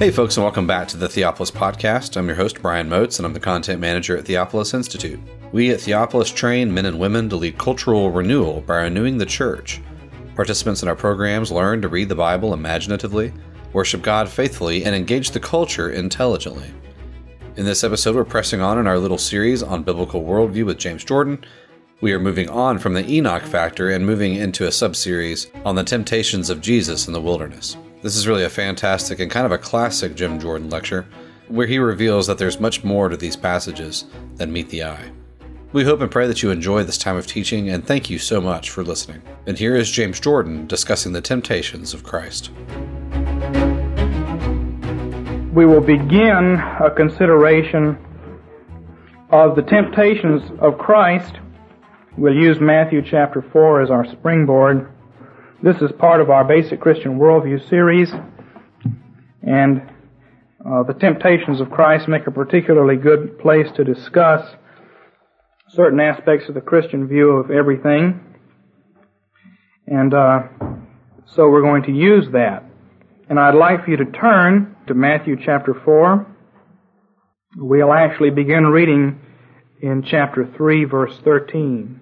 Hey, folks, and welcome back to the Theopolis Podcast. I'm your host, Brian Moats, and I'm the content manager at Theopolis Institute. We at Theopolis train men and women to lead cultural renewal by renewing the church. Participants in our programs learn to read the Bible imaginatively, worship God faithfully, and engage the culture intelligently. In this episode, we're pressing on in our little series on biblical worldview with James Jordan. We are moving on from the Enoch factor and moving into a sub-series on the temptations of Jesus in the wilderness. This is really a fantastic and kind of a classic Jim Jordan lecture, where he reveals that there's much more to these passages than meet the eye. We hope and pray that you enjoy this time of teaching, and thank you so much for listening. And here is James Jordan discussing the temptations of Christ. We will begin a consideration of the temptations of Christ. We'll use Matthew chapter 4 as our springboard. This is part of our basic Christian worldview series, and uh, the temptations of Christ make a particularly good place to discuss certain aspects of the Christian view of everything. And uh, so we're going to use that. And I'd like for you to turn to Matthew chapter 4. We'll actually begin reading in chapter 3, verse 13.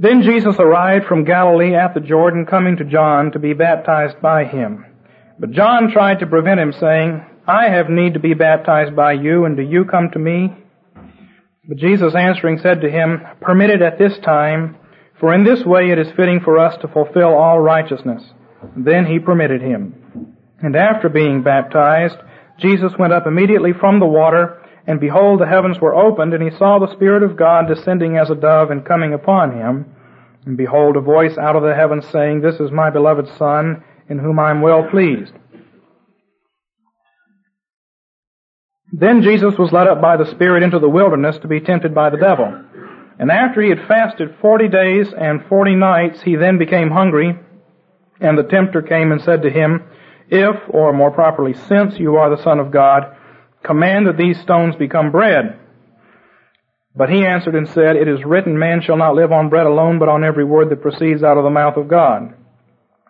Then Jesus arrived from Galilee at the Jordan, coming to John to be baptized by him. But John tried to prevent him, saying, I have need to be baptized by you, and do you come to me? But Jesus answering said to him, Permit it at this time, for in this way it is fitting for us to fulfill all righteousness. Then he permitted him. And after being baptized, Jesus went up immediately from the water, and behold, the heavens were opened, and he saw the Spirit of God descending as a dove and coming upon him. And behold, a voice out of the heavens saying, This is my beloved Son, in whom I am well pleased. Then Jesus was led up by the Spirit into the wilderness to be tempted by the devil. And after he had fasted forty days and forty nights, he then became hungry. And the tempter came and said to him, If, or more properly, since you are the Son of God, command that these stones become bread. But he answered and said, It is written, Man shall not live on bread alone, but on every word that proceeds out of the mouth of God.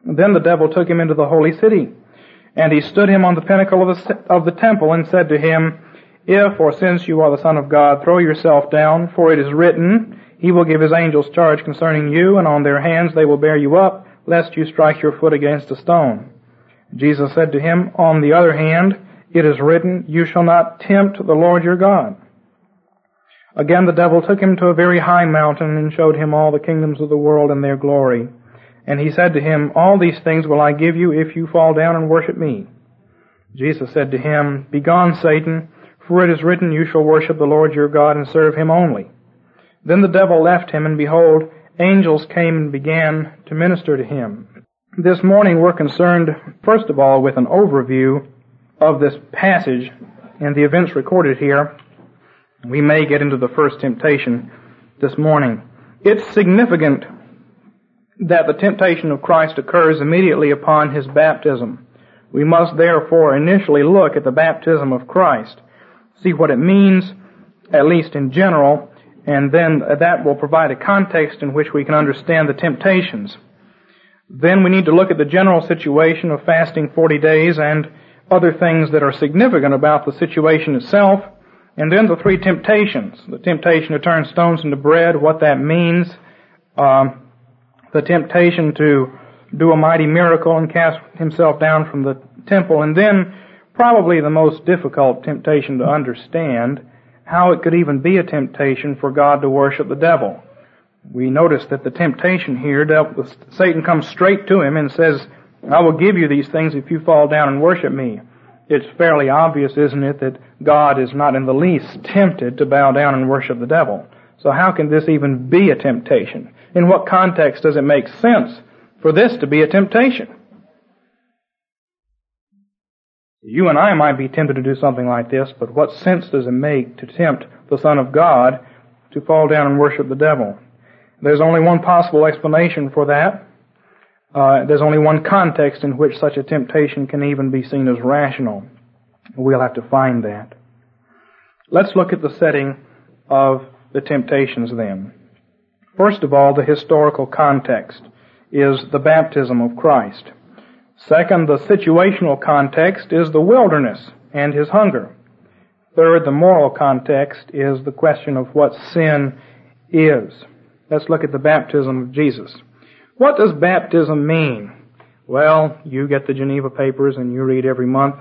Then the devil took him into the holy city, and he stood him on the pinnacle of the, of the temple, and said to him, If, or since you are the Son of God, throw yourself down, for it is written, He will give His angels charge concerning you, and on their hands they will bear you up, lest you strike your foot against a stone. Jesus said to him, On the other hand, it is written, You shall not tempt the Lord your God. Again the devil took him to a very high mountain and showed him all the kingdoms of the world and their glory. And he said to him, All these things will I give you if you fall down and worship me. Jesus said to him, Begone, Satan, for it is written, You shall worship the Lord your God and serve him only. Then the devil left him, and behold, angels came and began to minister to him. This morning we're concerned, first of all, with an overview of this passage and the events recorded here. We may get into the first temptation this morning. It's significant that the temptation of Christ occurs immediately upon his baptism. We must therefore initially look at the baptism of Christ, see what it means, at least in general, and then that will provide a context in which we can understand the temptations. Then we need to look at the general situation of fasting 40 days and other things that are significant about the situation itself, and then the three temptations. The temptation to turn stones into bread, what that means, um, the temptation to do a mighty miracle and cast himself down from the temple, and then probably the most difficult temptation to understand, how it could even be a temptation for God to worship the devil. We notice that the temptation here Satan comes straight to him and says, I will give you these things if you fall down and worship me. It's fairly obvious, isn't it, that God is not in the least tempted to bow down and worship the devil. So how can this even be a temptation? In what context does it make sense for this to be a temptation? You and I might be tempted to do something like this, but what sense does it make to tempt the Son of God to fall down and worship the devil? There's only one possible explanation for that. Uh, there's only one context in which such a temptation can even be seen as rational. We'll have to find that. Let's look at the setting of the temptations then. First of all, the historical context is the baptism of Christ. Second, the situational context is the wilderness and his hunger. Third, the moral context is the question of what sin is. Let's look at the baptism of Jesus. What does baptism mean? Well, you get the Geneva Papers and you read every month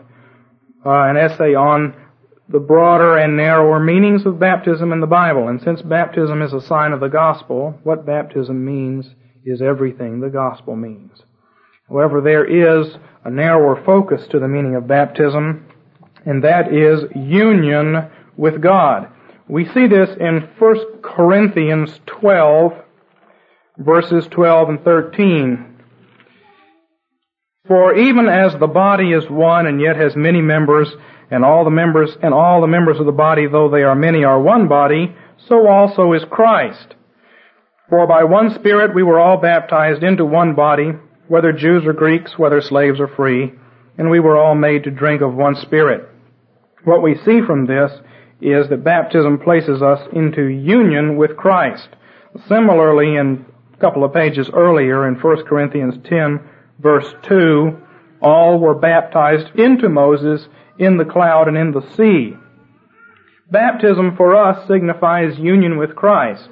uh, an essay on the broader and narrower meanings of baptism in the Bible. And since baptism is a sign of the gospel, what baptism means is everything the gospel means. However, there is a narrower focus to the meaning of baptism, and that is union with God. We see this in 1 Corinthians 12, verses 12 and 13. For even as the body is one and yet has many members, and all the members and all the members of the body, though they are many, are one body, so also is Christ. For by one Spirit we were all baptized into one body, whether Jews or Greeks, whether slaves or free, and we were all made to drink of one Spirit. What we see from this is that baptism places us into union with Christ. Similarly, in couple of pages earlier in 1 Corinthians 10 verse 2, all were baptized into Moses in the cloud and in the sea. Baptism for us signifies union with Christ.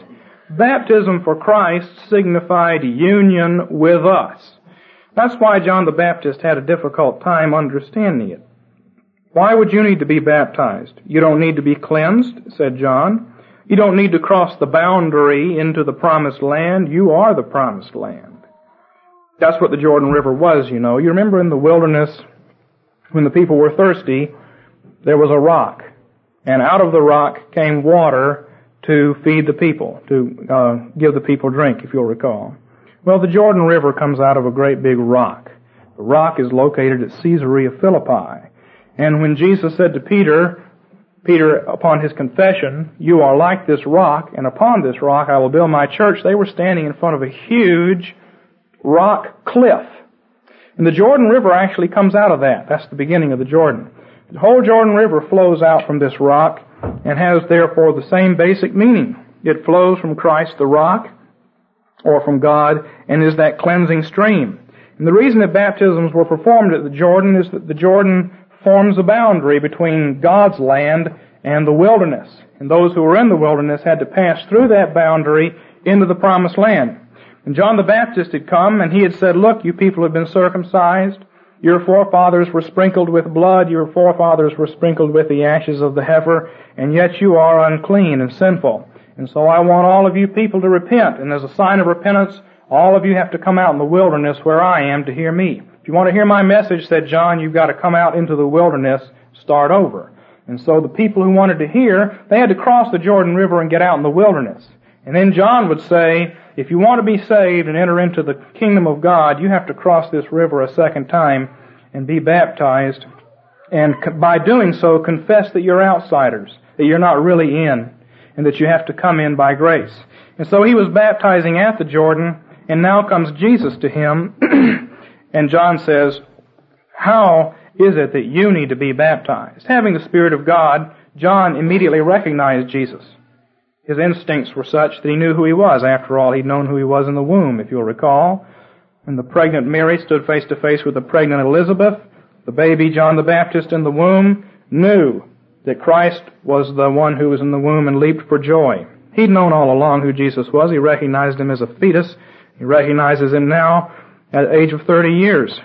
Baptism for Christ signified union with us. That's why John the Baptist had a difficult time understanding it. Why would you need to be baptized? You don't need to be cleansed, said John. You don't need to cross the boundary into the promised land. You are the promised land. That's what the Jordan River was, you know. You remember in the wilderness, when the people were thirsty, there was a rock. And out of the rock came water to feed the people, to uh, give the people drink, if you'll recall. Well, the Jordan River comes out of a great big rock. The rock is located at Caesarea Philippi. And when Jesus said to Peter, Peter, upon his confession, you are like this rock, and upon this rock I will build my church, they were standing in front of a huge rock cliff. And the Jordan River actually comes out of that. That's the beginning of the Jordan. The whole Jordan River flows out from this rock and has therefore the same basic meaning. It flows from Christ the rock or from God and is that cleansing stream. And the reason that baptisms were performed at the Jordan is that the Jordan forms a boundary between God's land and the wilderness. And those who were in the wilderness had to pass through that boundary into the promised land. And John the Baptist had come and he had said, look, you people have been circumcised. Your forefathers were sprinkled with blood. Your forefathers were sprinkled with the ashes of the heifer. And yet you are unclean and sinful. And so I want all of you people to repent. And as a sign of repentance, all of you have to come out in the wilderness where I am to hear me. If you want to hear my message, said John, you've got to come out into the wilderness, start over. And so the people who wanted to hear, they had to cross the Jordan River and get out in the wilderness. And then John would say, if you want to be saved and enter into the kingdom of God, you have to cross this river a second time and be baptized. And by doing so, confess that you're outsiders, that you're not really in, and that you have to come in by grace. And so he was baptizing at the Jordan, and now comes Jesus to him And John says, how is it that you need to be baptized? Having the Spirit of God, John immediately recognized Jesus. His instincts were such that he knew who he was. After all, he'd known who he was in the womb, if you'll recall. When the pregnant Mary stood face to face with the pregnant Elizabeth, the baby John the Baptist in the womb knew that Christ was the one who was in the womb and leaped for joy. He'd known all along who Jesus was. He recognized him as a fetus. He recognizes him now at the age of 30 years.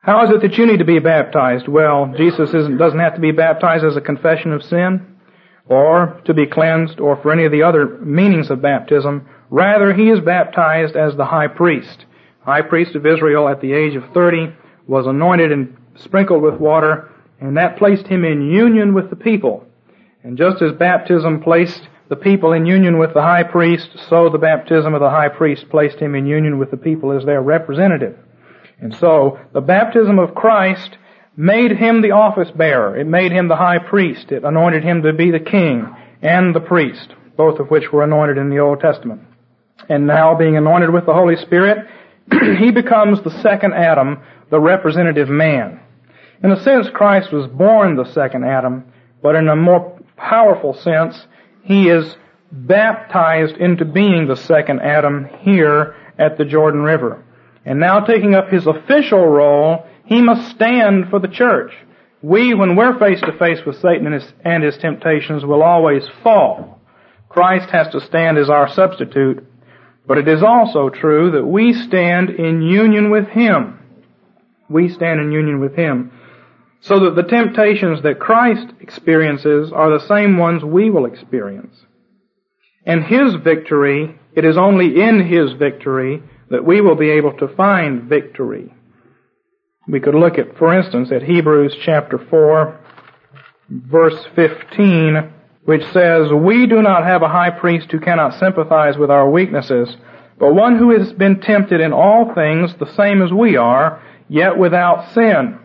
How is it that you need to be baptized? Well, Jesus doesn't have to be baptized as a confession of sin or to be cleansed or for any of the other meanings of baptism. Rather, he is baptized as the high priest. High priest of Israel at the age of 30 was anointed and sprinkled with water and that placed him in union with the people. And just as baptism placed the people in union with the high priest, so the baptism of the high priest placed him in union with the people as their representative. And so, the baptism of Christ made him the office bearer. It made him the high priest. It anointed him to be the king and the priest, both of which were anointed in the Old Testament. And now, being anointed with the Holy Spirit, he becomes the second Adam, the representative man. In a sense, Christ was born the second Adam, but in a more powerful sense, he is baptized into being the second Adam here at the Jordan River. And now taking up his official role, he must stand for the church. We, when we're face to face with Satan and his, and his temptations, will always fall. Christ has to stand as our substitute, but it is also true that we stand in union with Him. We stand in union with Him. So that the temptations that Christ experiences are the same ones we will experience. And His victory, it is only in His victory that we will be able to find victory. We could look at, for instance, at Hebrews chapter 4, verse 15, which says, We do not have a high priest who cannot sympathize with our weaknesses, but one who has been tempted in all things the same as we are, yet without sin.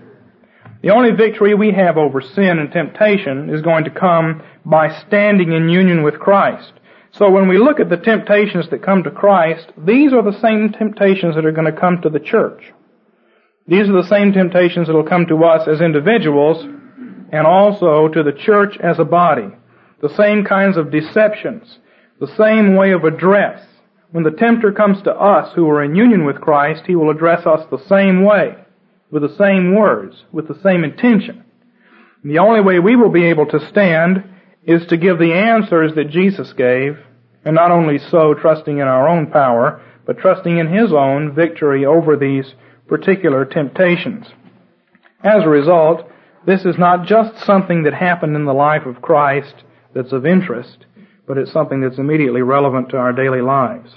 The only victory we have over sin and temptation is going to come by standing in union with Christ. So when we look at the temptations that come to Christ, these are the same temptations that are going to come to the church. These are the same temptations that will come to us as individuals and also to the church as a body. The same kinds of deceptions, the same way of address. When the tempter comes to us who are in union with Christ, he will address us the same way with the same words, with the same intention. The only way we will be able to stand is to give the answers that Jesus gave, and not only so trusting in our own power, but trusting in His own victory over these particular temptations. As a result, this is not just something that happened in the life of Christ that's of interest, but it's something that's immediately relevant to our daily lives.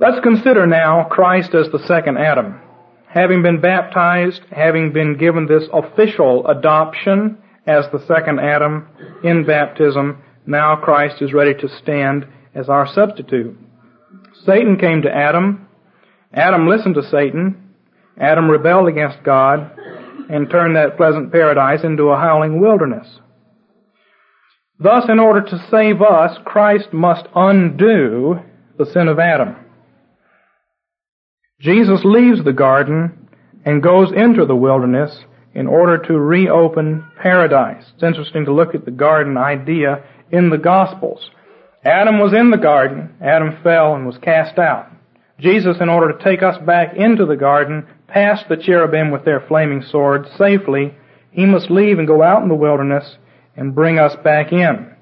Let's consider now Christ as the second Adam. Having been baptized, having been given this official adoption as the second Adam in baptism, now Christ is ready to stand as our substitute. Satan came to Adam. Adam listened to Satan. Adam rebelled against God and turned that pleasant paradise into a howling wilderness. Thus, in order to save us, Christ must undo the sin of Adam. Jesus leaves the garden and goes into the wilderness in order to reopen paradise. It's interesting to look at the garden idea in the Gospels. Adam was in the garden. Adam fell and was cast out. Jesus, in order to take us back into the garden, past the cherubim with their flaming swords safely, he must leave and go out in the wilderness and bring us back in.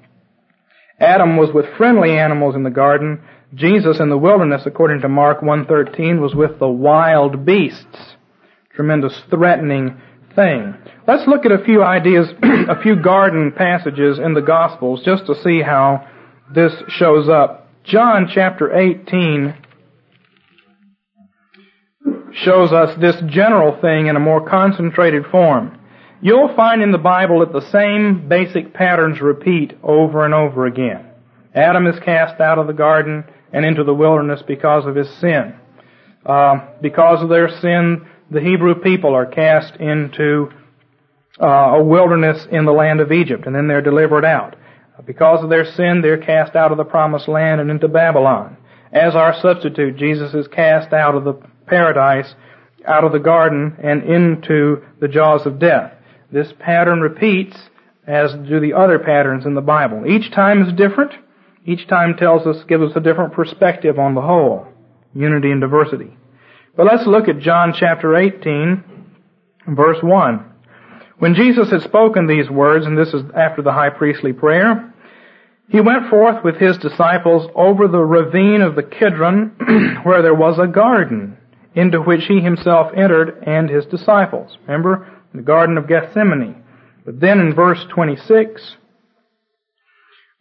Adam was with friendly animals in the garden. Jesus in the wilderness, according to Mark 1.13, was with the wild beasts. Tremendous threatening thing. Let's look at a few ideas, a few garden passages in the Gospels just to see how this shows up. John chapter 18 shows us this general thing in a more concentrated form. You'll find in the Bible that the same basic patterns repeat over and over again. Adam is cast out of the garden and into the wilderness because of his sin. Uh, because of their sin, the Hebrew people are cast into uh, a wilderness in the land of Egypt, and then they're delivered out. Because of their sin, they're cast out of the promised land and into Babylon. As our substitute, Jesus is cast out of the paradise, out of the garden, and into the jaws of death. This pattern repeats as do the other patterns in the Bible. Each time is different. Each time tells us, gives us a different perspective on the whole. Unity and diversity. But let's look at John chapter 18, verse 1. When Jesus had spoken these words, and this is after the high priestly prayer, he went forth with his disciples over the ravine of the Kidron, where there was a garden, into which he himself entered and his disciples. Remember, the Garden of Gethsemane. But then in verse 26,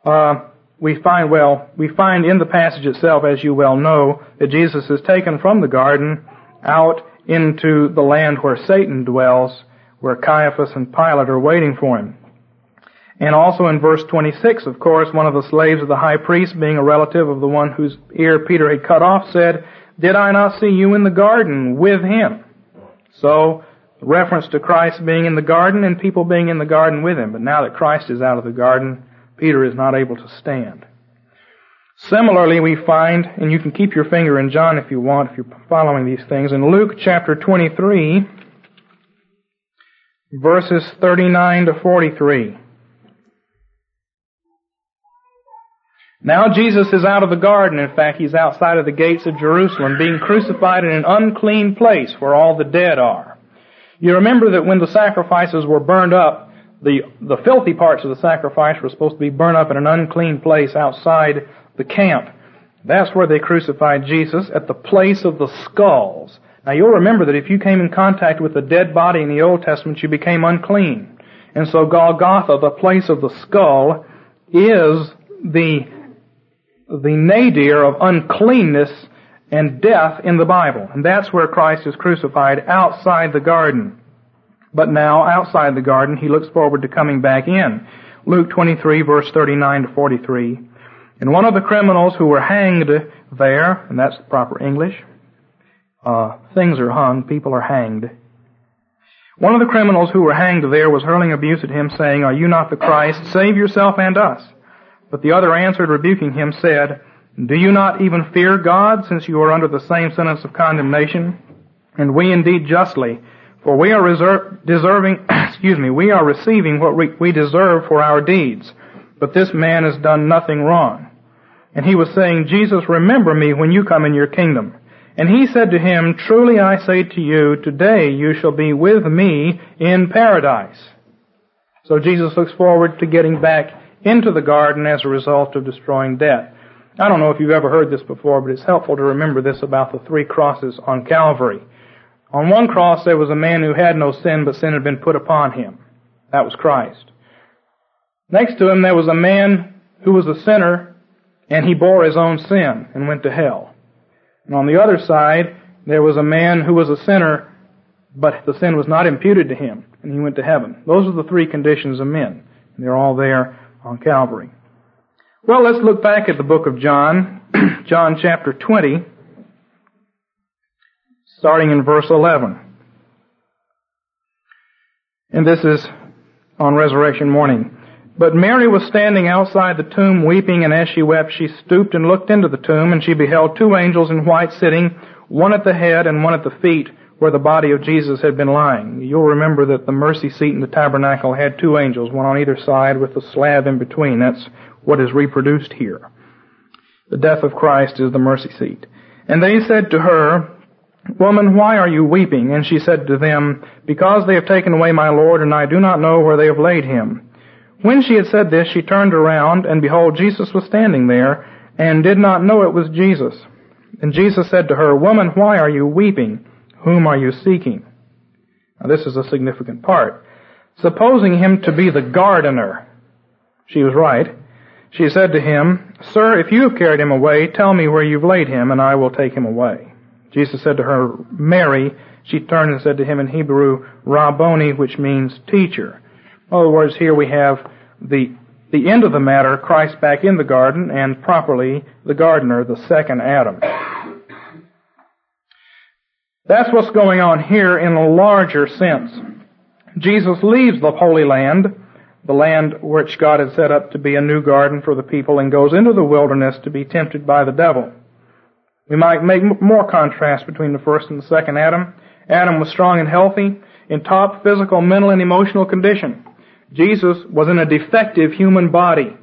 uh, we find, well, we find in the passage itself, as you well know, that Jesus is taken from the garden out into the land where Satan dwells, where Caiaphas and Pilate are waiting for him. And also in verse 26, of course, one of the slaves of the high priest, being a relative of the one whose ear Peter had cut off, said, Did I not see you in the garden with him? So, reference to Christ being in the garden and people being in the garden with him. But now that Christ is out of the garden, Peter is not able to stand. Similarly, we find, and you can keep your finger in John if you want, if you're following these things, in Luke chapter 23, verses 39 to 43. Now Jesus is out of the garden. In fact, he's outside of the gates of Jerusalem, being crucified in an unclean place where all the dead are. You remember that when the sacrifices were burned up, the, the filthy parts of the sacrifice were supposed to be burned up in an unclean place outside the camp. That's where they crucified Jesus, at the place of the skulls. Now you'll remember that if you came in contact with a dead body in the Old Testament, you became unclean. And so Golgotha, the place of the skull, is the, the nadir of uncleanness and death in the Bible. And that's where Christ is crucified, outside the garden. But now, outside the garden, he looks forward to coming back in. Luke 23 verse 39 to 43. And one of the criminals who were hanged there, and that's the proper English, uh, things are hung, people are hanged. One of the criminals who were hanged there was hurling abuse at him, saying, Are you not the Christ? Save yourself and us. But the other answered, rebuking him, said, Do you not even fear God, since you are under the same sentence of condemnation? And we indeed justly, for we are reserve, deserving, excuse me, we are receiving what we, we deserve for our deeds. But this man has done nothing wrong. And he was saying, Jesus, remember me when you come in your kingdom. And he said to him, Truly I say to you, today you shall be with me in paradise. So Jesus looks forward to getting back into the garden as a result of destroying death. I don't know if you've ever heard this before, but it's helpful to remember this about the three crosses on Calvary. On one cross there was a man who had no sin, but sin had been put upon him. That was Christ. Next to him there was a man who was a sinner, and he bore his own sin and went to hell. And on the other side, there was a man who was a sinner, but the sin was not imputed to him, and he went to heaven. Those are the three conditions of men. And they're all there on Calvary. Well, let's look back at the book of John, John chapter 20, starting in verse 11. And this is on resurrection morning. But Mary was standing outside the tomb weeping, and as she wept, she stooped and looked into the tomb, and she beheld two angels in white sitting, one at the head and one at the feet, where the body of Jesus had been lying. You'll remember that the mercy seat in the tabernacle had two angels, one on either side with a slab in between. That's what is reproduced here. The death of Christ is the mercy seat. And they said to her, Woman, why are you weeping? And she said to them, Because they have taken away my Lord, and I do not know where they have laid him. When she had said this, she turned around, and behold, Jesus was standing there, and did not know it was Jesus. And Jesus said to her, Woman, why are you weeping? Whom are you seeking? Now this is a significant part. Supposing him to be the gardener, she was right. She said to him, Sir, if you have carried him away, tell me where you've laid him, and I will take him away. Jesus said to her, Mary. She turned and said to him in Hebrew, Rabboni, which means teacher. In other words, here we have the, the end of the matter, Christ back in the garden, and properly the gardener, the second Adam. That's what's going on here in a larger sense. Jesus leaves the Holy Land, the land which God had set up to be a new garden for the people, and goes into the wilderness to be tempted by the devil. We might make more contrast between the first and the second Adam. Adam was strong and healthy, in top physical, mental, and emotional condition. Jesus was in a defective human body,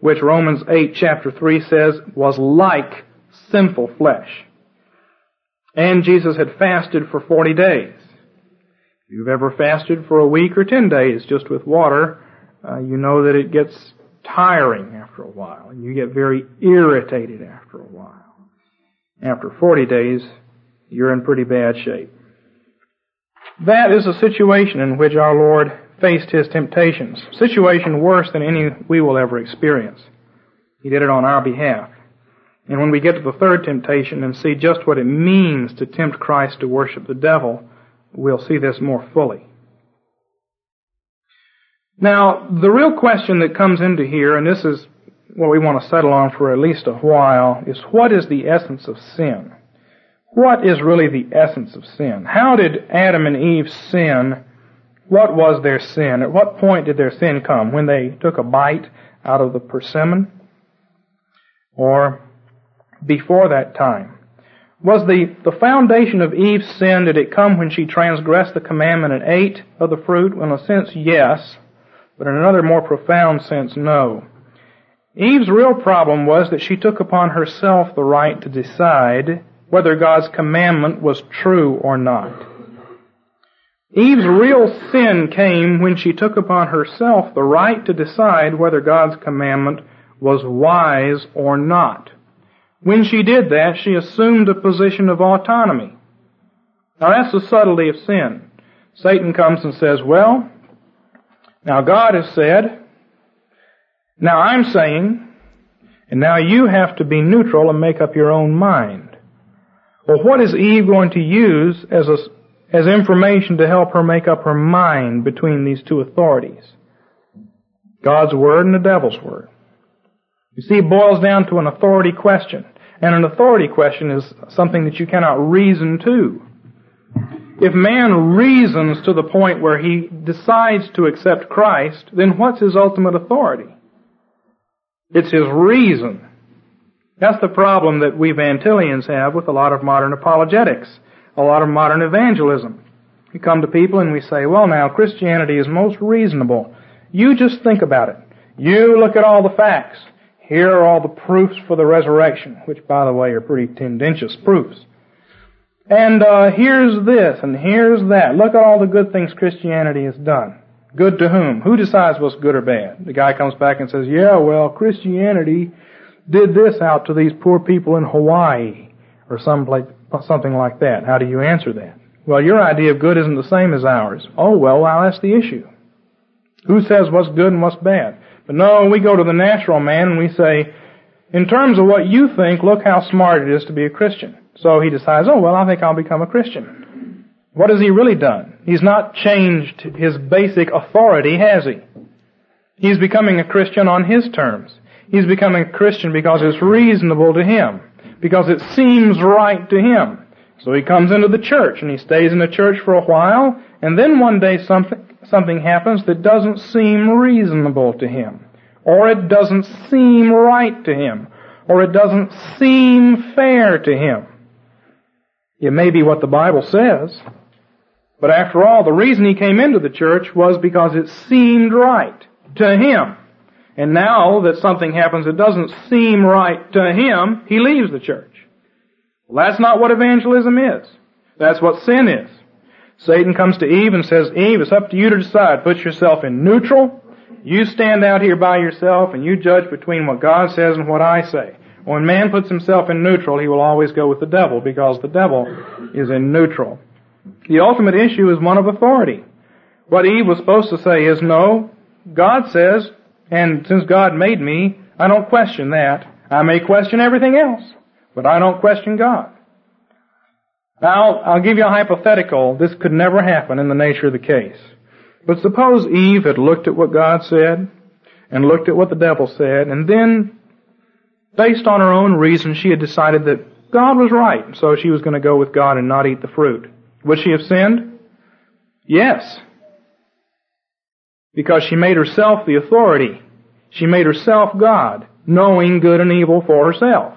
which Romans 8 chapter 3 says was like sinful flesh. And Jesus had fasted for 40 days. If you've ever fasted for a week or 10 days just with water, uh, you know that it gets tiring after a while, and you get very irritated after a while. After 40 days, you're in pretty bad shape. That is a situation in which our Lord faced his temptations. Situation worse than any we will ever experience. He did it on our behalf. And when we get to the third temptation and see just what it means to tempt Christ to worship the devil, we'll see this more fully. Now, the real question that comes into here, and this is what we want to settle on for at least a while, is what is the essence of sin? What is really the essence of sin? How did Adam and Eve sin what was their sin? At what point did their sin come? When they took a bite out of the persimmon? Or before that time? Was the, the foundation of Eve's sin, did it come when she transgressed the commandment and ate of the fruit? Well, in a sense, yes. But in another more profound sense, no. Eve's real problem was that she took upon herself the right to decide whether God's commandment was true or not. Eve's real sin came when she took upon herself the right to decide whether God's commandment was wise or not. When she did that, she assumed a position of autonomy. Now that's the subtlety of sin. Satan comes and says, well, now God has said, now I'm saying, and now you have to be neutral and make up your own mind. Well, what is Eve going to use as a, as information to help her make up her mind between these two authorities? God's Word and the devil's Word. You see, it boils down to an authority question. And an authority question is something that you cannot reason to. If man reasons to the point where he decides to accept Christ, then what's his ultimate authority? It's his reason. That's the problem that we Vantillians have with a lot of modern apologetics, a lot of modern evangelism. We come to people and we say, well now, Christianity is most reasonable. You just think about it. You look at all the facts. Here are all the proofs for the resurrection, which by the way are pretty tendentious proofs. And uh, here's this and here's that. Look at all the good things Christianity has done. Good to whom? Who decides what's good or bad? The guy comes back and says, yeah, well, Christianity did this out to these poor people in Hawaii or some place, something like that. How do you answer that? Well, your idea of good isn't the same as ours. Oh, well, well, that's the issue. Who says what's good and what's bad? But no, we go to the natural man and we say, in terms of what you think, look how smart it is to be a Christian. So he decides, oh, well, I think I'll become a Christian. What has he really done? He's not changed his basic authority, has he? He's becoming a Christian on his terms. He's becoming a Christian because it's reasonable to him, because it seems right to him. So he comes into the church and he stays in the church for a while, and then one day something, something happens that doesn't seem reasonable to him, or it doesn't seem right to him, or it doesn't seem fair to him. It may be what the Bible says, but after all, the reason he came into the church was because it seemed right to him. And now that something happens that doesn't seem right to him, he leaves the church. Well, that's not what evangelism is. That's what sin is. Satan comes to Eve and says, Eve, it's up to you to decide. Put yourself in neutral. You stand out here by yourself and you judge between what God says and what I say. When man puts himself in neutral, he will always go with the devil because the devil is in neutral. The ultimate issue is one of authority. What Eve was supposed to say is, no, God says, and since God made me, I don't question that. I may question everything else, but I don't question God. Now, I'll give you a hypothetical. This could never happen in the nature of the case. But suppose Eve had looked at what God said, and looked at what the devil said, and then, based on her own reason, she had decided that God was right, so she was going to go with God and not eat the fruit. Would she have sinned? Yes. Because she made herself the authority. She made herself God, knowing good and evil for herself.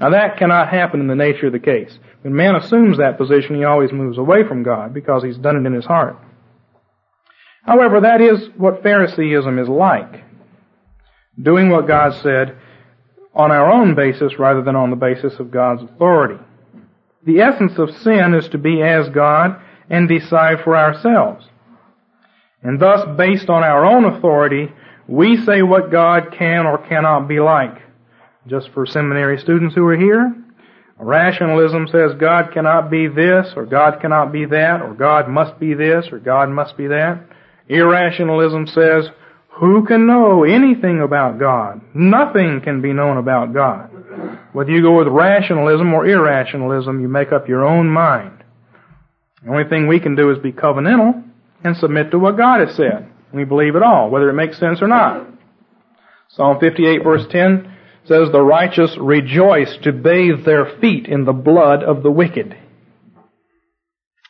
Now that cannot happen in the nature of the case. When man assumes that position, he always moves away from God because he's done it in his heart. However, that is what Phariseeism is like. Doing what God said on our own basis rather than on the basis of God's authority. The essence of sin is to be as God and decide for ourselves. And thus, based on our own authority, we say what God can or cannot be like. Just for seminary students who are here, rationalism says God cannot be this, or God cannot be that, or God must be this, or God must be that. Irrationalism says, who can know anything about God? Nothing can be known about God. Whether you go with rationalism or irrationalism, you make up your own mind. The only thing we can do is be covenantal and submit to what God has said. We believe it all, whether it makes sense or not. Psalm 58 verse 10 says, The righteous rejoice to bathe their feet in the blood of the wicked.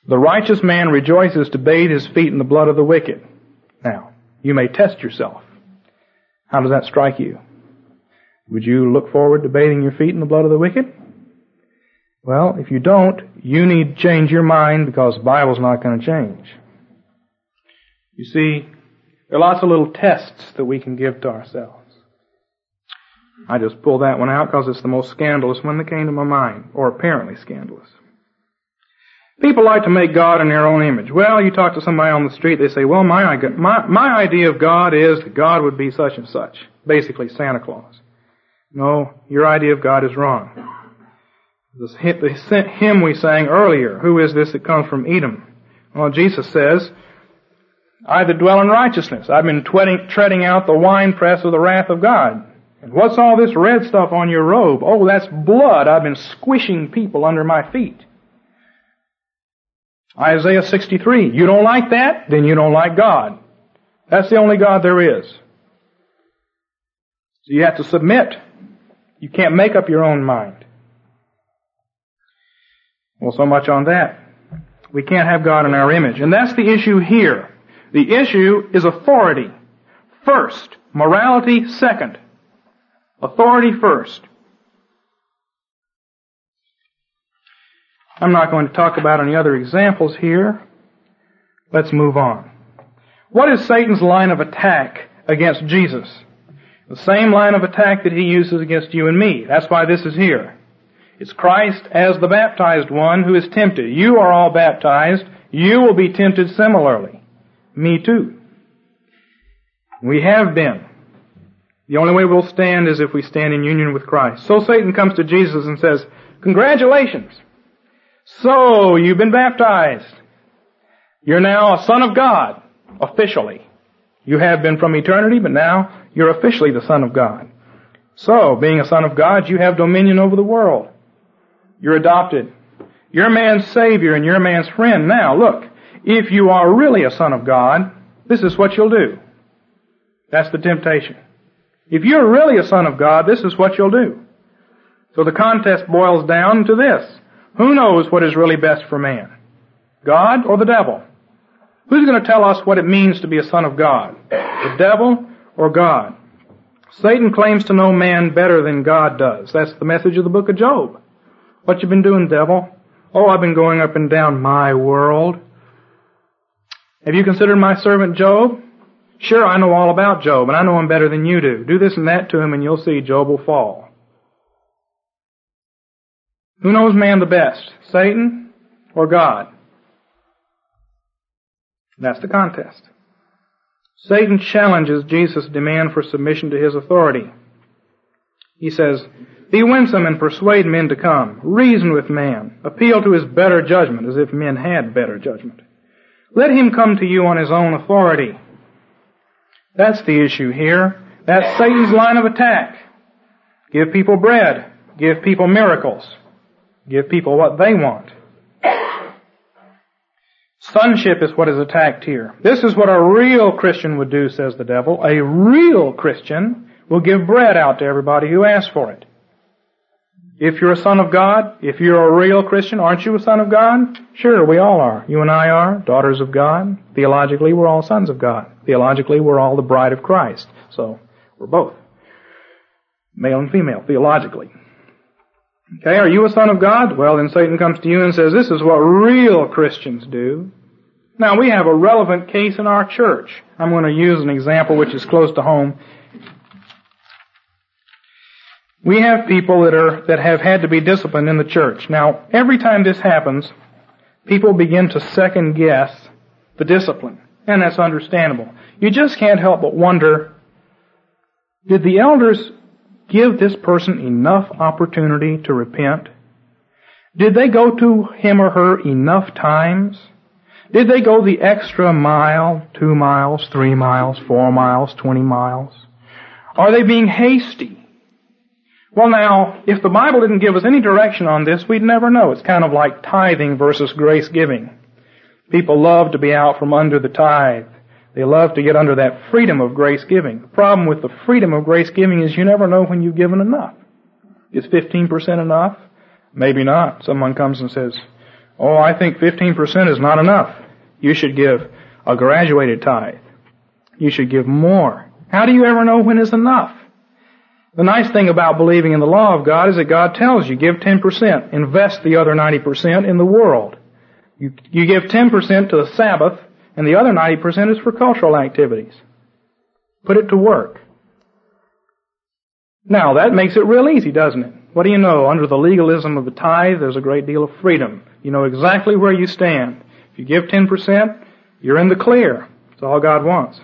The righteous man rejoices to bathe his feet in the blood of the wicked. Now, you may test yourself. How does that strike you? Would you look forward to bathing your feet in the blood of the wicked? Well, if you don't, you need to change your mind because the Bible's not going to change. You see, there are lots of little tests that we can give to ourselves. I just pulled that one out because it's the most scandalous one that came to my mind, or apparently scandalous. People like to make God in their own image. Well, you talk to somebody on the street, they say, well, my, my, my idea of God is that God would be such and such. Basically, Santa Claus. No, your idea of God is wrong. The hymn we sang earlier, who is this that comes from Edom? Well, Jesus says, I that dwell in righteousness. I've been treading, out the winepress of the wrath of God. And what's all this red stuff on your robe? Oh, that's blood. I've been squishing people under my feet. Isaiah 63. You don't like that? Then you don't like God. That's the only God there is. So you have to submit. You can't make up your own mind. Well, so much on that. We can't have God in our image. And that's the issue here. The issue is authority. First. Morality second. Authority first. I'm not going to talk about any other examples here. Let's move on. What is Satan's line of attack against Jesus? The same line of attack that he uses against you and me. That's why this is here. It's Christ as the baptized one who is tempted. You are all baptized. You will be tempted similarly. Me too. We have been. The only way we'll stand is if we stand in union with Christ. So Satan comes to Jesus and says, Congratulations! So, you've been baptized. You're now a son of God, officially. You have been from eternity, but now you're officially the son of God. So, being a son of God, you have dominion over the world. You're adopted. You're man's savior and you're man's friend. Now, look, if you are really a son of God, this is what you'll do. That's the temptation. If you're really a son of God, this is what you'll do. So the contest boils down to this. Who knows what is really best for man? God or the devil? Who's going to tell us what it means to be a son of God? The devil or God? Satan claims to know man better than God does. That's the message of the book of Job. What you been doing, devil? Oh, I've been going up and down my world. Have you considered my servant Job? Sure, I know all about Job, and I know him better than you do. Do this and that to him, and you'll see Job will fall. Who knows man the best, Satan or God? That's the contest. Satan challenges Jesus' demand for submission to his authority. He says, Be winsome and persuade men to come. Reason with man. Appeal to his better judgment, as if men had better judgment. Let him come to you on his own authority. That's the issue here. That's Satan's line of attack. Give people bread. Give people miracles. Give people what they want. Sonship is what is attacked here. This is what a real Christian would do, says the devil. A real Christian will give bread out to everybody who asks for it. If you're a son of God, if you're a real Christian, aren't you a son of God? Sure, we all are. You and I are daughters of God. Theologically, we're all sons of God. Theologically, we're all the bride of Christ. So, we're both. Male and female, theologically. Okay, are you a son of God? Well, then Satan comes to you and says, this is what real Christians do. Now, we have a relevant case in our church. I'm going to use an example which is close to home. We have people that are, that have had to be disciplined in the church. Now, every time this happens, people begin to second guess the discipline. And that's understandable. You just can't help but wonder, did the elders give this person enough opportunity to repent? Did they go to him or her enough times? Did they go the extra mile, two miles, three miles, four miles, twenty miles? Are they being hasty? Well now, if the Bible didn't give us any direction on this, we'd never know. It's kind of like tithing versus grace giving. People love to be out from under the tithe. They love to get under that freedom of grace giving. The problem with the freedom of grace giving is you never know when you've given enough. Is 15% enough? Maybe not. Someone comes and says, Oh, I think 15% is not enough. You should give a graduated tithe. You should give more. How do you ever know when is enough? The nice thing about believing in the law of God is that God tells you, give 10%, invest the other 90% in the world. You, you give 10% to the Sabbath, and the other 90% is for cultural activities. Put it to work. Now, that makes it real easy, doesn't it? What do you know? Under the legalism of the tithe, there's a great deal of freedom. You know exactly where you stand. If you give 10%, you're in the clear. It's all God wants.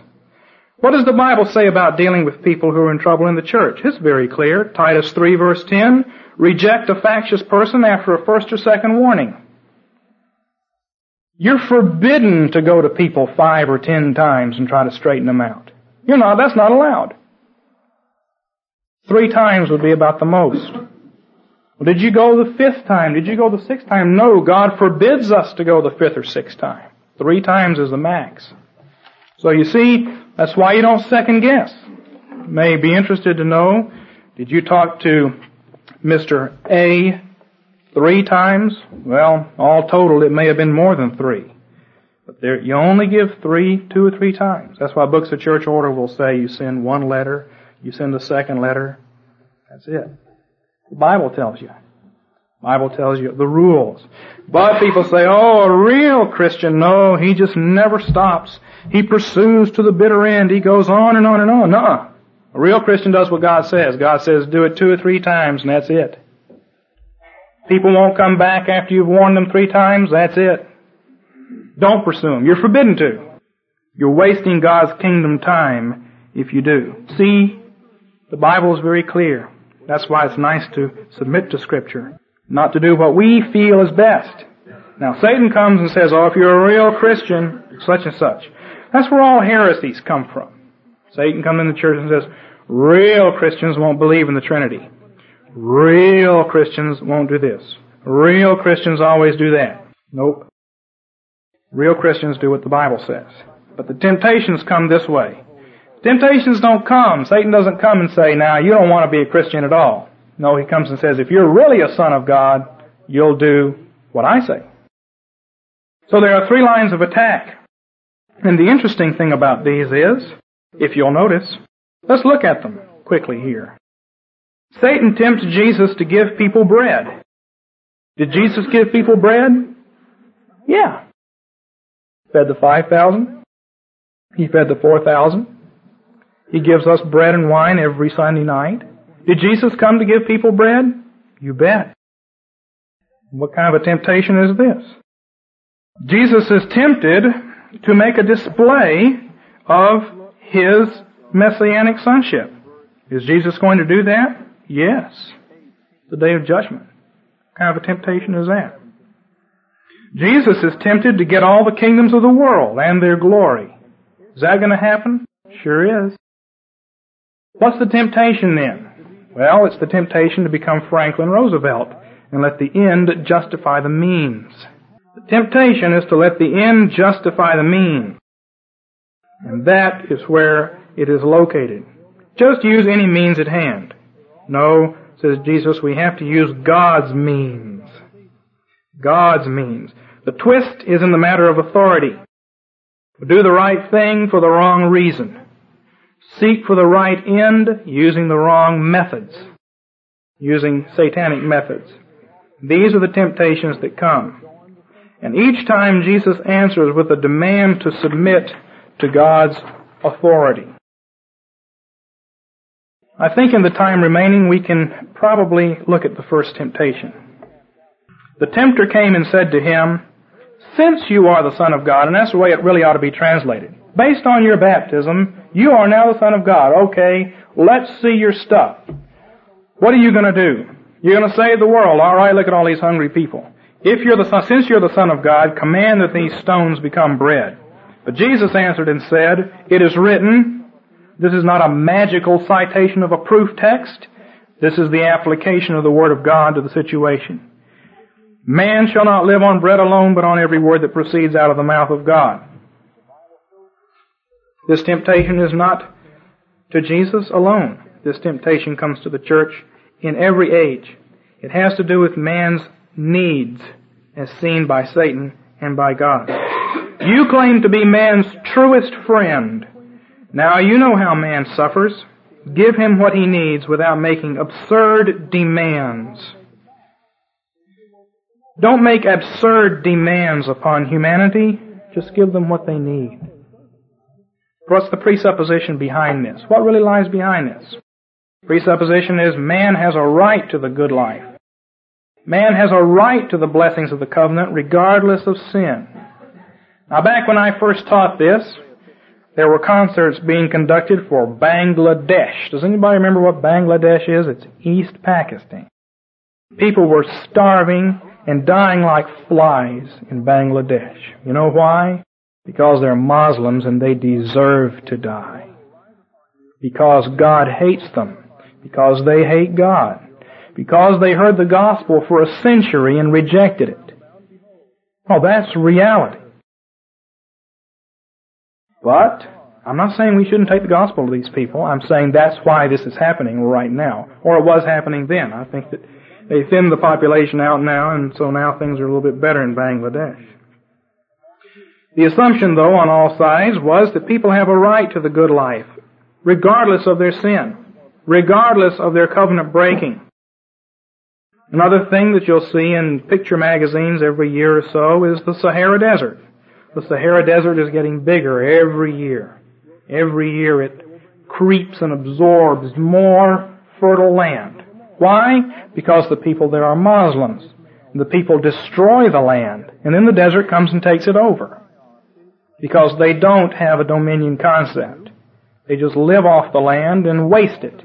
What does the Bible say about dealing with people who are in trouble in the church? It's very clear. Titus 3 verse 10, reject a factious person after a first or second warning. You're forbidden to go to people five or ten times and try to straighten them out. You're not, that's not allowed. Three times would be about the most. Well, did you go the fifth time? Did you go the sixth time? No, God forbids us to go the fifth or sixth time. Three times is the max. So you see, that's why you don't second guess. You may be interested to know, did you talk to Mr. A three times? Well, all total it may have been more than three. But there, you only give three, two or three times. That's why books of church order will say you send one letter, you send a second letter. That's it. The Bible tells you. The Bible tells you the rules. But people say, oh, a real Christian, no, he just never stops. He pursues to the bitter end. He goes on and on and on. No. A real Christian does what God says. God says do it two or three times and that's it. People won't come back after you've warned them three times, that's it. Don't pursue them. You're forbidden to. You're wasting God's kingdom time if you do. See, the Bible is very clear. That's why it's nice to submit to Scripture, not to do what we feel is best. Now, Satan comes and says, oh, if you're a real Christian, such and such. That's where all heresies come from. Satan comes in the church and says, real Christians won't believe in the Trinity. Real Christians won't do this. Real Christians always do that. Nope. Real Christians do what the Bible says. But the temptations come this way. Temptations don't come. Satan doesn't come and say, now you don't want to be a Christian at all. No, he comes and says, if you're really a son of God, you'll do what I say. So there are three lines of attack. And the interesting thing about these is, if you'll notice, let's look at them quickly here. Satan tempts Jesus to give people bread. Did Jesus give people bread? Yeah. Fed the 5,000. He fed the 4,000. He gives us bread and wine every Sunday night. Did Jesus come to give people bread? You bet. What kind of a temptation is this? Jesus is tempted to make a display of his messianic sonship. Is Jesus going to do that? Yes. The day of judgment. What kind of a temptation is that? Jesus is tempted to get all the kingdoms of the world and their glory. Is that going to happen? Sure is. What's the temptation then? Well, it's the temptation to become Franklin Roosevelt and let the end justify the means. The temptation is to let the end justify the means. And that is where it is located. Just use any means at hand. No, says Jesus, we have to use God's means. God's means. The twist is in the matter of authority. Do the right thing for the wrong reason. Seek for the right end using the wrong methods. Using satanic methods. These are the temptations that come. And each time Jesus answers with a demand to submit to God's authority. I think in the time remaining we can probably look at the first temptation. The tempter came and said to him, Since you are the Son of God, and that's the way it really ought to be translated. Based on your baptism, you are now the Son of God. Okay, let's see your stuff. What are you going to do? You're going to save the world. All right, look at all these hungry people. If you're the son, since you're the Son of God, command that these stones become bread. But Jesus answered and said, It is written, this is not a magical citation of a proof text. This is the application of the Word of God to the situation. Man shall not live on bread alone, but on every word that proceeds out of the mouth of God. This temptation is not to Jesus alone. This temptation comes to the church in every age. It has to do with man's needs as seen by Satan and by God. You claim to be man's truest friend. Now you know how man suffers. Give him what he needs without making absurd demands. Don't make absurd demands upon humanity. Just give them what they need. What's the presupposition behind this? What really lies behind this? Presupposition is man has a right to the good life. Man has a right to the blessings of the covenant regardless of sin. Now back when I first taught this, there were concerts being conducted for Bangladesh. Does anybody remember what Bangladesh is? It's East Pakistan. People were starving and dying like flies in Bangladesh. You know why? Because they're Muslims and they deserve to die. Because God hates them. Because they hate God. Because they heard the gospel for a century and rejected it. Oh, that's reality. But I'm not saying we shouldn't take the gospel to these people. I'm saying that's why this is happening right now. Or it was happening then. I think that they thinned the population out now, and so now things are a little bit better in Bangladesh. The assumption, though, on all sides was that people have a right to the good life, regardless of their sin, regardless of their covenant breaking. Another thing that you'll see in picture magazines every year or so is the Sahara Desert. The Sahara Desert is getting bigger every year. Every year it creeps and absorbs more fertile land. Why? Because the people there are Muslims. The people destroy the land, and then the desert comes and takes it over. Because they don't have a dominion concept. They just live off the land and waste it.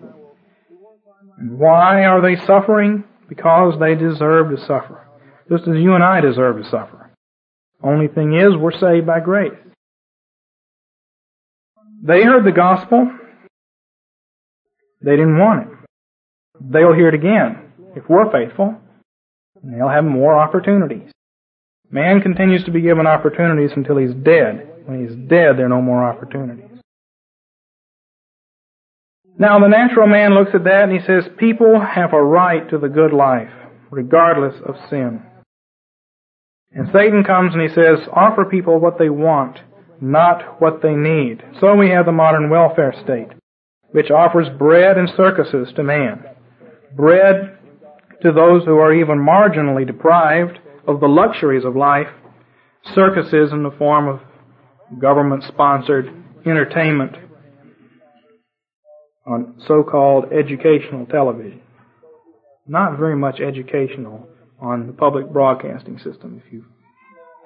And why are they suffering? Because they deserve to suffer. Just as you and I deserve to suffer. Only thing is, we're saved by grace. They heard the gospel. They didn't want it. They'll hear it again if we're faithful, and they'll have more opportunities. Man continues to be given opportunities until he's dead. When he's dead, there are no more opportunities. Now, the natural man looks at that and he says, people have a right to the good life, regardless of sin. And Satan comes and he says, offer people what they want, not what they need. So we have the modern welfare state, which offers bread and circuses to man. Bread to those who are even marginally deprived of the luxuries of life, circuses in the form of government sponsored entertainment on so-called educational television. Not very much educational on the public broadcasting system if you've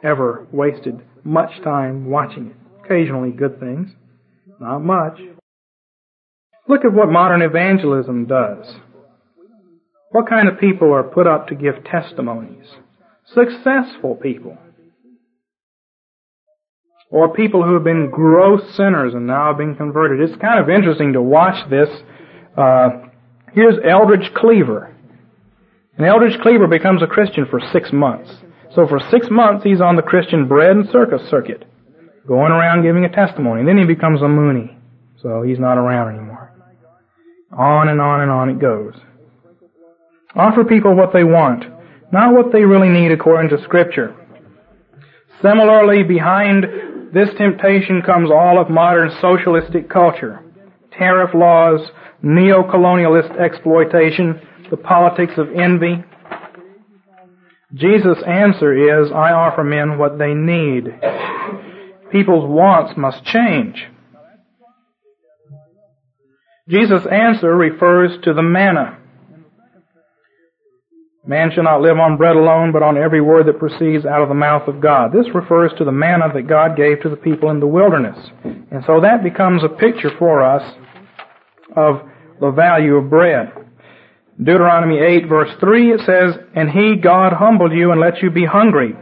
ever wasted much time watching it. Occasionally good things, not much. Look at what modern evangelism does. What kind of people are put up to give testimonies? Successful people. Or people who have been gross sinners and now have been converted. It's kind of interesting to watch this. Uh, here's Eldridge Cleaver. And Eldridge Cleaver becomes a Christian for six months. So for six months he's on the Christian bread and circus circuit, going around giving a testimony. And then he becomes a Moonie. So he's not around anymore. On and on and on it goes. Offer people what they want, not what they really need according to Scripture. Similarly, behind this temptation comes all of modern socialistic culture. Tariff laws, neo-colonialist exploitation, the politics of envy. Jesus' answer is, I offer men what they need. People's wants must change. Jesus' answer refers to the manna. Man shall not live on bread alone, but on every word that proceeds out of the mouth of God. This refers to the manna that God gave to the people in the wilderness. And so that becomes a picture for us of the value of bread. Deuteronomy 8 verse 3 it says, And he, God, humbled you and let you be hungry,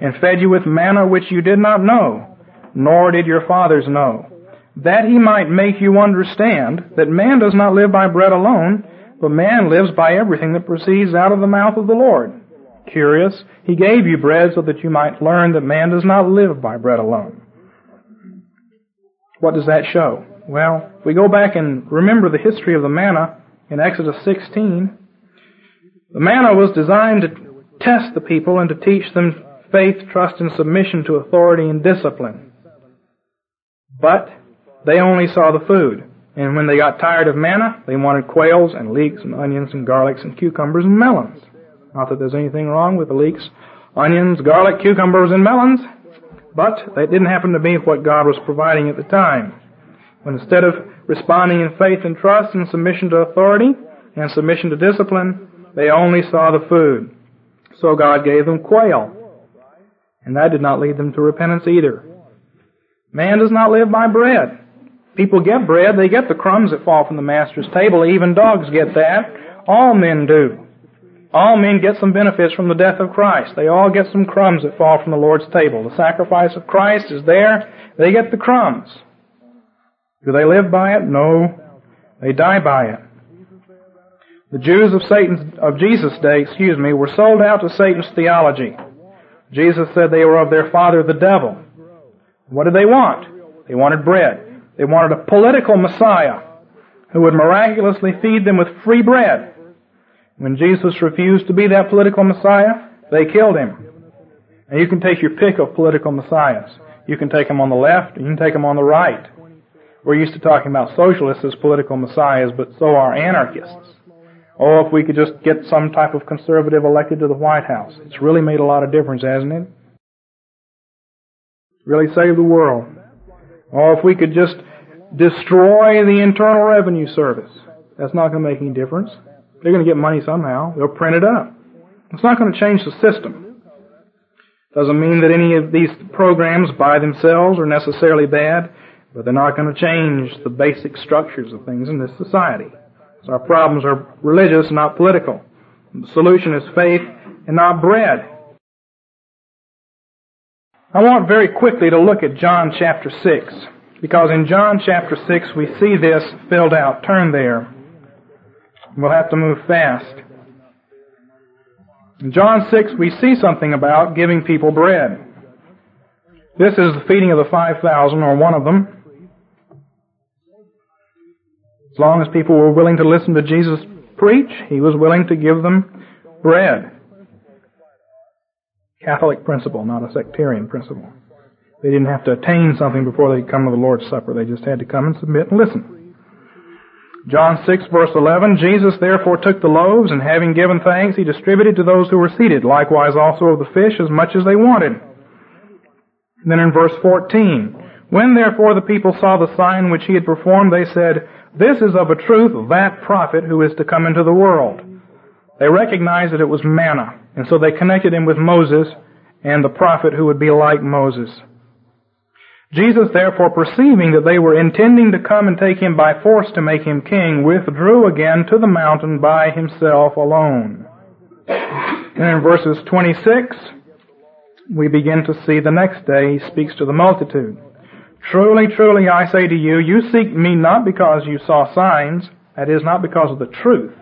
and fed you with manna which you did not know, nor did your fathers know, that he might make you understand that man does not live by bread alone, but man lives by everything that proceeds out of the mouth of the Lord. Curious, he gave you bread so that you might learn that man does not live by bread alone. What does that show? Well, if we go back and remember the history of the manna in Exodus 16. The manna was designed to test the people and to teach them faith, trust, and submission to authority and discipline. But they only saw the food. And when they got tired of manna, they wanted quails and leeks and onions and garlics and cucumbers and melons. Not that there's anything wrong with the leeks, onions, garlic, cucumbers, and melons, but that didn't happen to be what God was providing at the time. When instead of responding in faith and trust and submission to authority and submission to discipline, they only saw the food. So God gave them quail. And that did not lead them to repentance either. Man does not live by bread. People get bread, they get the crumbs that fall from the master's table. Even dogs get that. All men do. All men get some benefits from the death of Christ. They all get some crumbs that fall from the Lord's table. The sacrifice of Christ is there. They get the crumbs. Do they live by it? No. They die by it. The Jews of Satan's, of Jesus' day, excuse me, were sold out to Satan's theology. Jesus said they were of their father the devil. What did they want? They wanted bread. They wanted a political Messiah who would miraculously feed them with free bread. When Jesus refused to be that political Messiah, they killed him. And you can take your pick of political messiahs. You can take them on the left, you can take them on the right. We're used to talking about socialists as political messiahs, but so are anarchists. Oh, if we could just get some type of conservative elected to the White House. It's really made a lot of difference, hasn't it? Really saved the world. Oh, if we could just destroy the Internal Revenue Service. That's not going to make any difference. They're going to get money somehow. They'll print it up. It's not going to change the system. Doesn't mean that any of these programs by themselves are necessarily bad, but they're not going to change the basic structures of things in this society. So our problems are religious, not political. The solution is faith and not bread. I want very quickly to look at John chapter 6, because in John chapter 6 we see this filled out. Turn there. We'll have to move fast. In John 6 we see something about giving people bread. This is the feeding of the 5,000, or one of them. As long as people were willing to listen to Jesus preach, he was willing to give them bread. Catholic principle, not a sectarian principle. They didn't have to attain something before they come to the Lord's Supper. They just had to come and submit and listen. John 6 verse 11, Jesus therefore took the loaves and having given thanks, he distributed to those who were seated, likewise also of the fish as much as they wanted. then in verse 14, when therefore the people saw the sign which he had performed, they said, this is of a truth that prophet who is to come into the world. They recognized that it was manna, and so they connected him with Moses and the prophet who would be like Moses. Jesus, therefore, perceiving that they were intending to come and take him by force to make him king, withdrew again to the mountain by himself alone. And in verses 26, we begin to see the next day he speaks to the multitude. Truly, truly, I say to you, you seek me not because you saw signs, that is, not because of the truth,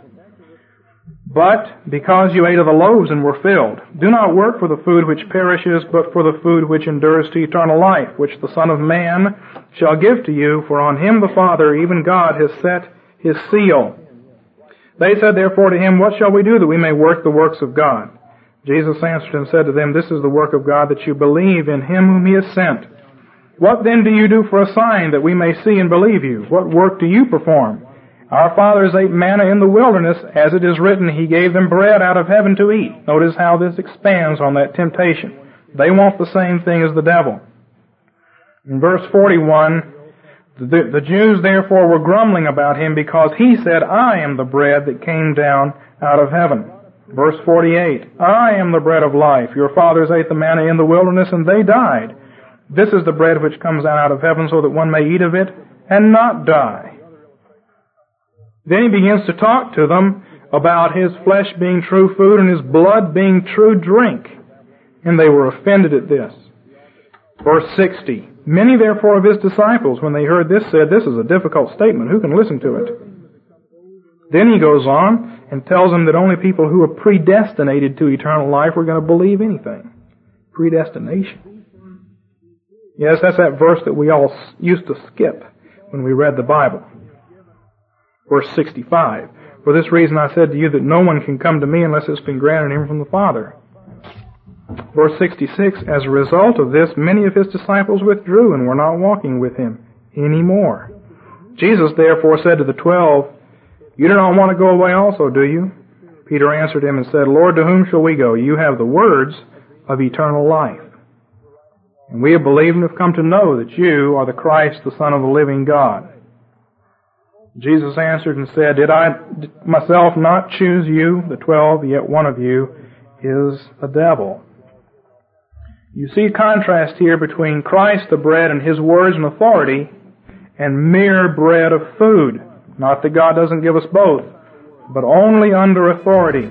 but because you ate of the loaves and were filled. Do not work for the food which perishes, but for the food which endures to eternal life, which the Son of Man shall give to you, for on him the Father, even God, has set his seal. They said therefore to him, What shall we do that we may work the works of God? Jesus answered and said to them, This is the work of God, that you believe in him whom he has sent. What then do you do for a sign that we may see and believe you? What work do you perform? Our fathers ate manna in the wilderness, as it is written, He gave them bread out of heaven to eat. Notice how this expands on that temptation. They want the same thing as the devil. In verse 41, the, the Jews therefore were grumbling about him because he said, I am the bread that came down out of heaven. Verse 48, I am the bread of life. Your fathers ate the manna in the wilderness and they died. This is the bread which comes down out of heaven so that one may eat of it and not die. Then he begins to talk to them about his flesh being true food and his blood being true drink. And they were offended at this. Verse 60. Many therefore of his disciples, when they heard this, said, This is a difficult statement. Who can listen to it? Then he goes on and tells them that only people who are predestinated to eternal life are going to believe anything. Predestination. Yes, that's that verse that we all used to skip when we read the Bible. Verse 65. For this reason I said to you that no one can come to me unless it's been granted him from the Father. Verse 66. As a result of this, many of his disciples withdrew and were not walking with him anymore. Jesus therefore said to the twelve, You do not want to go away also, do you? Peter answered him and said, Lord, to whom shall we go? You have the words of eternal life. And we have believed and have come to know that you are the Christ, the Son of the living God. Jesus answered and said, Did I myself not choose you, the twelve, yet one of you is a devil? You see contrast here between Christ the bread and his words and authority and mere bread of food. Not that God doesn't give us both, but only under authority.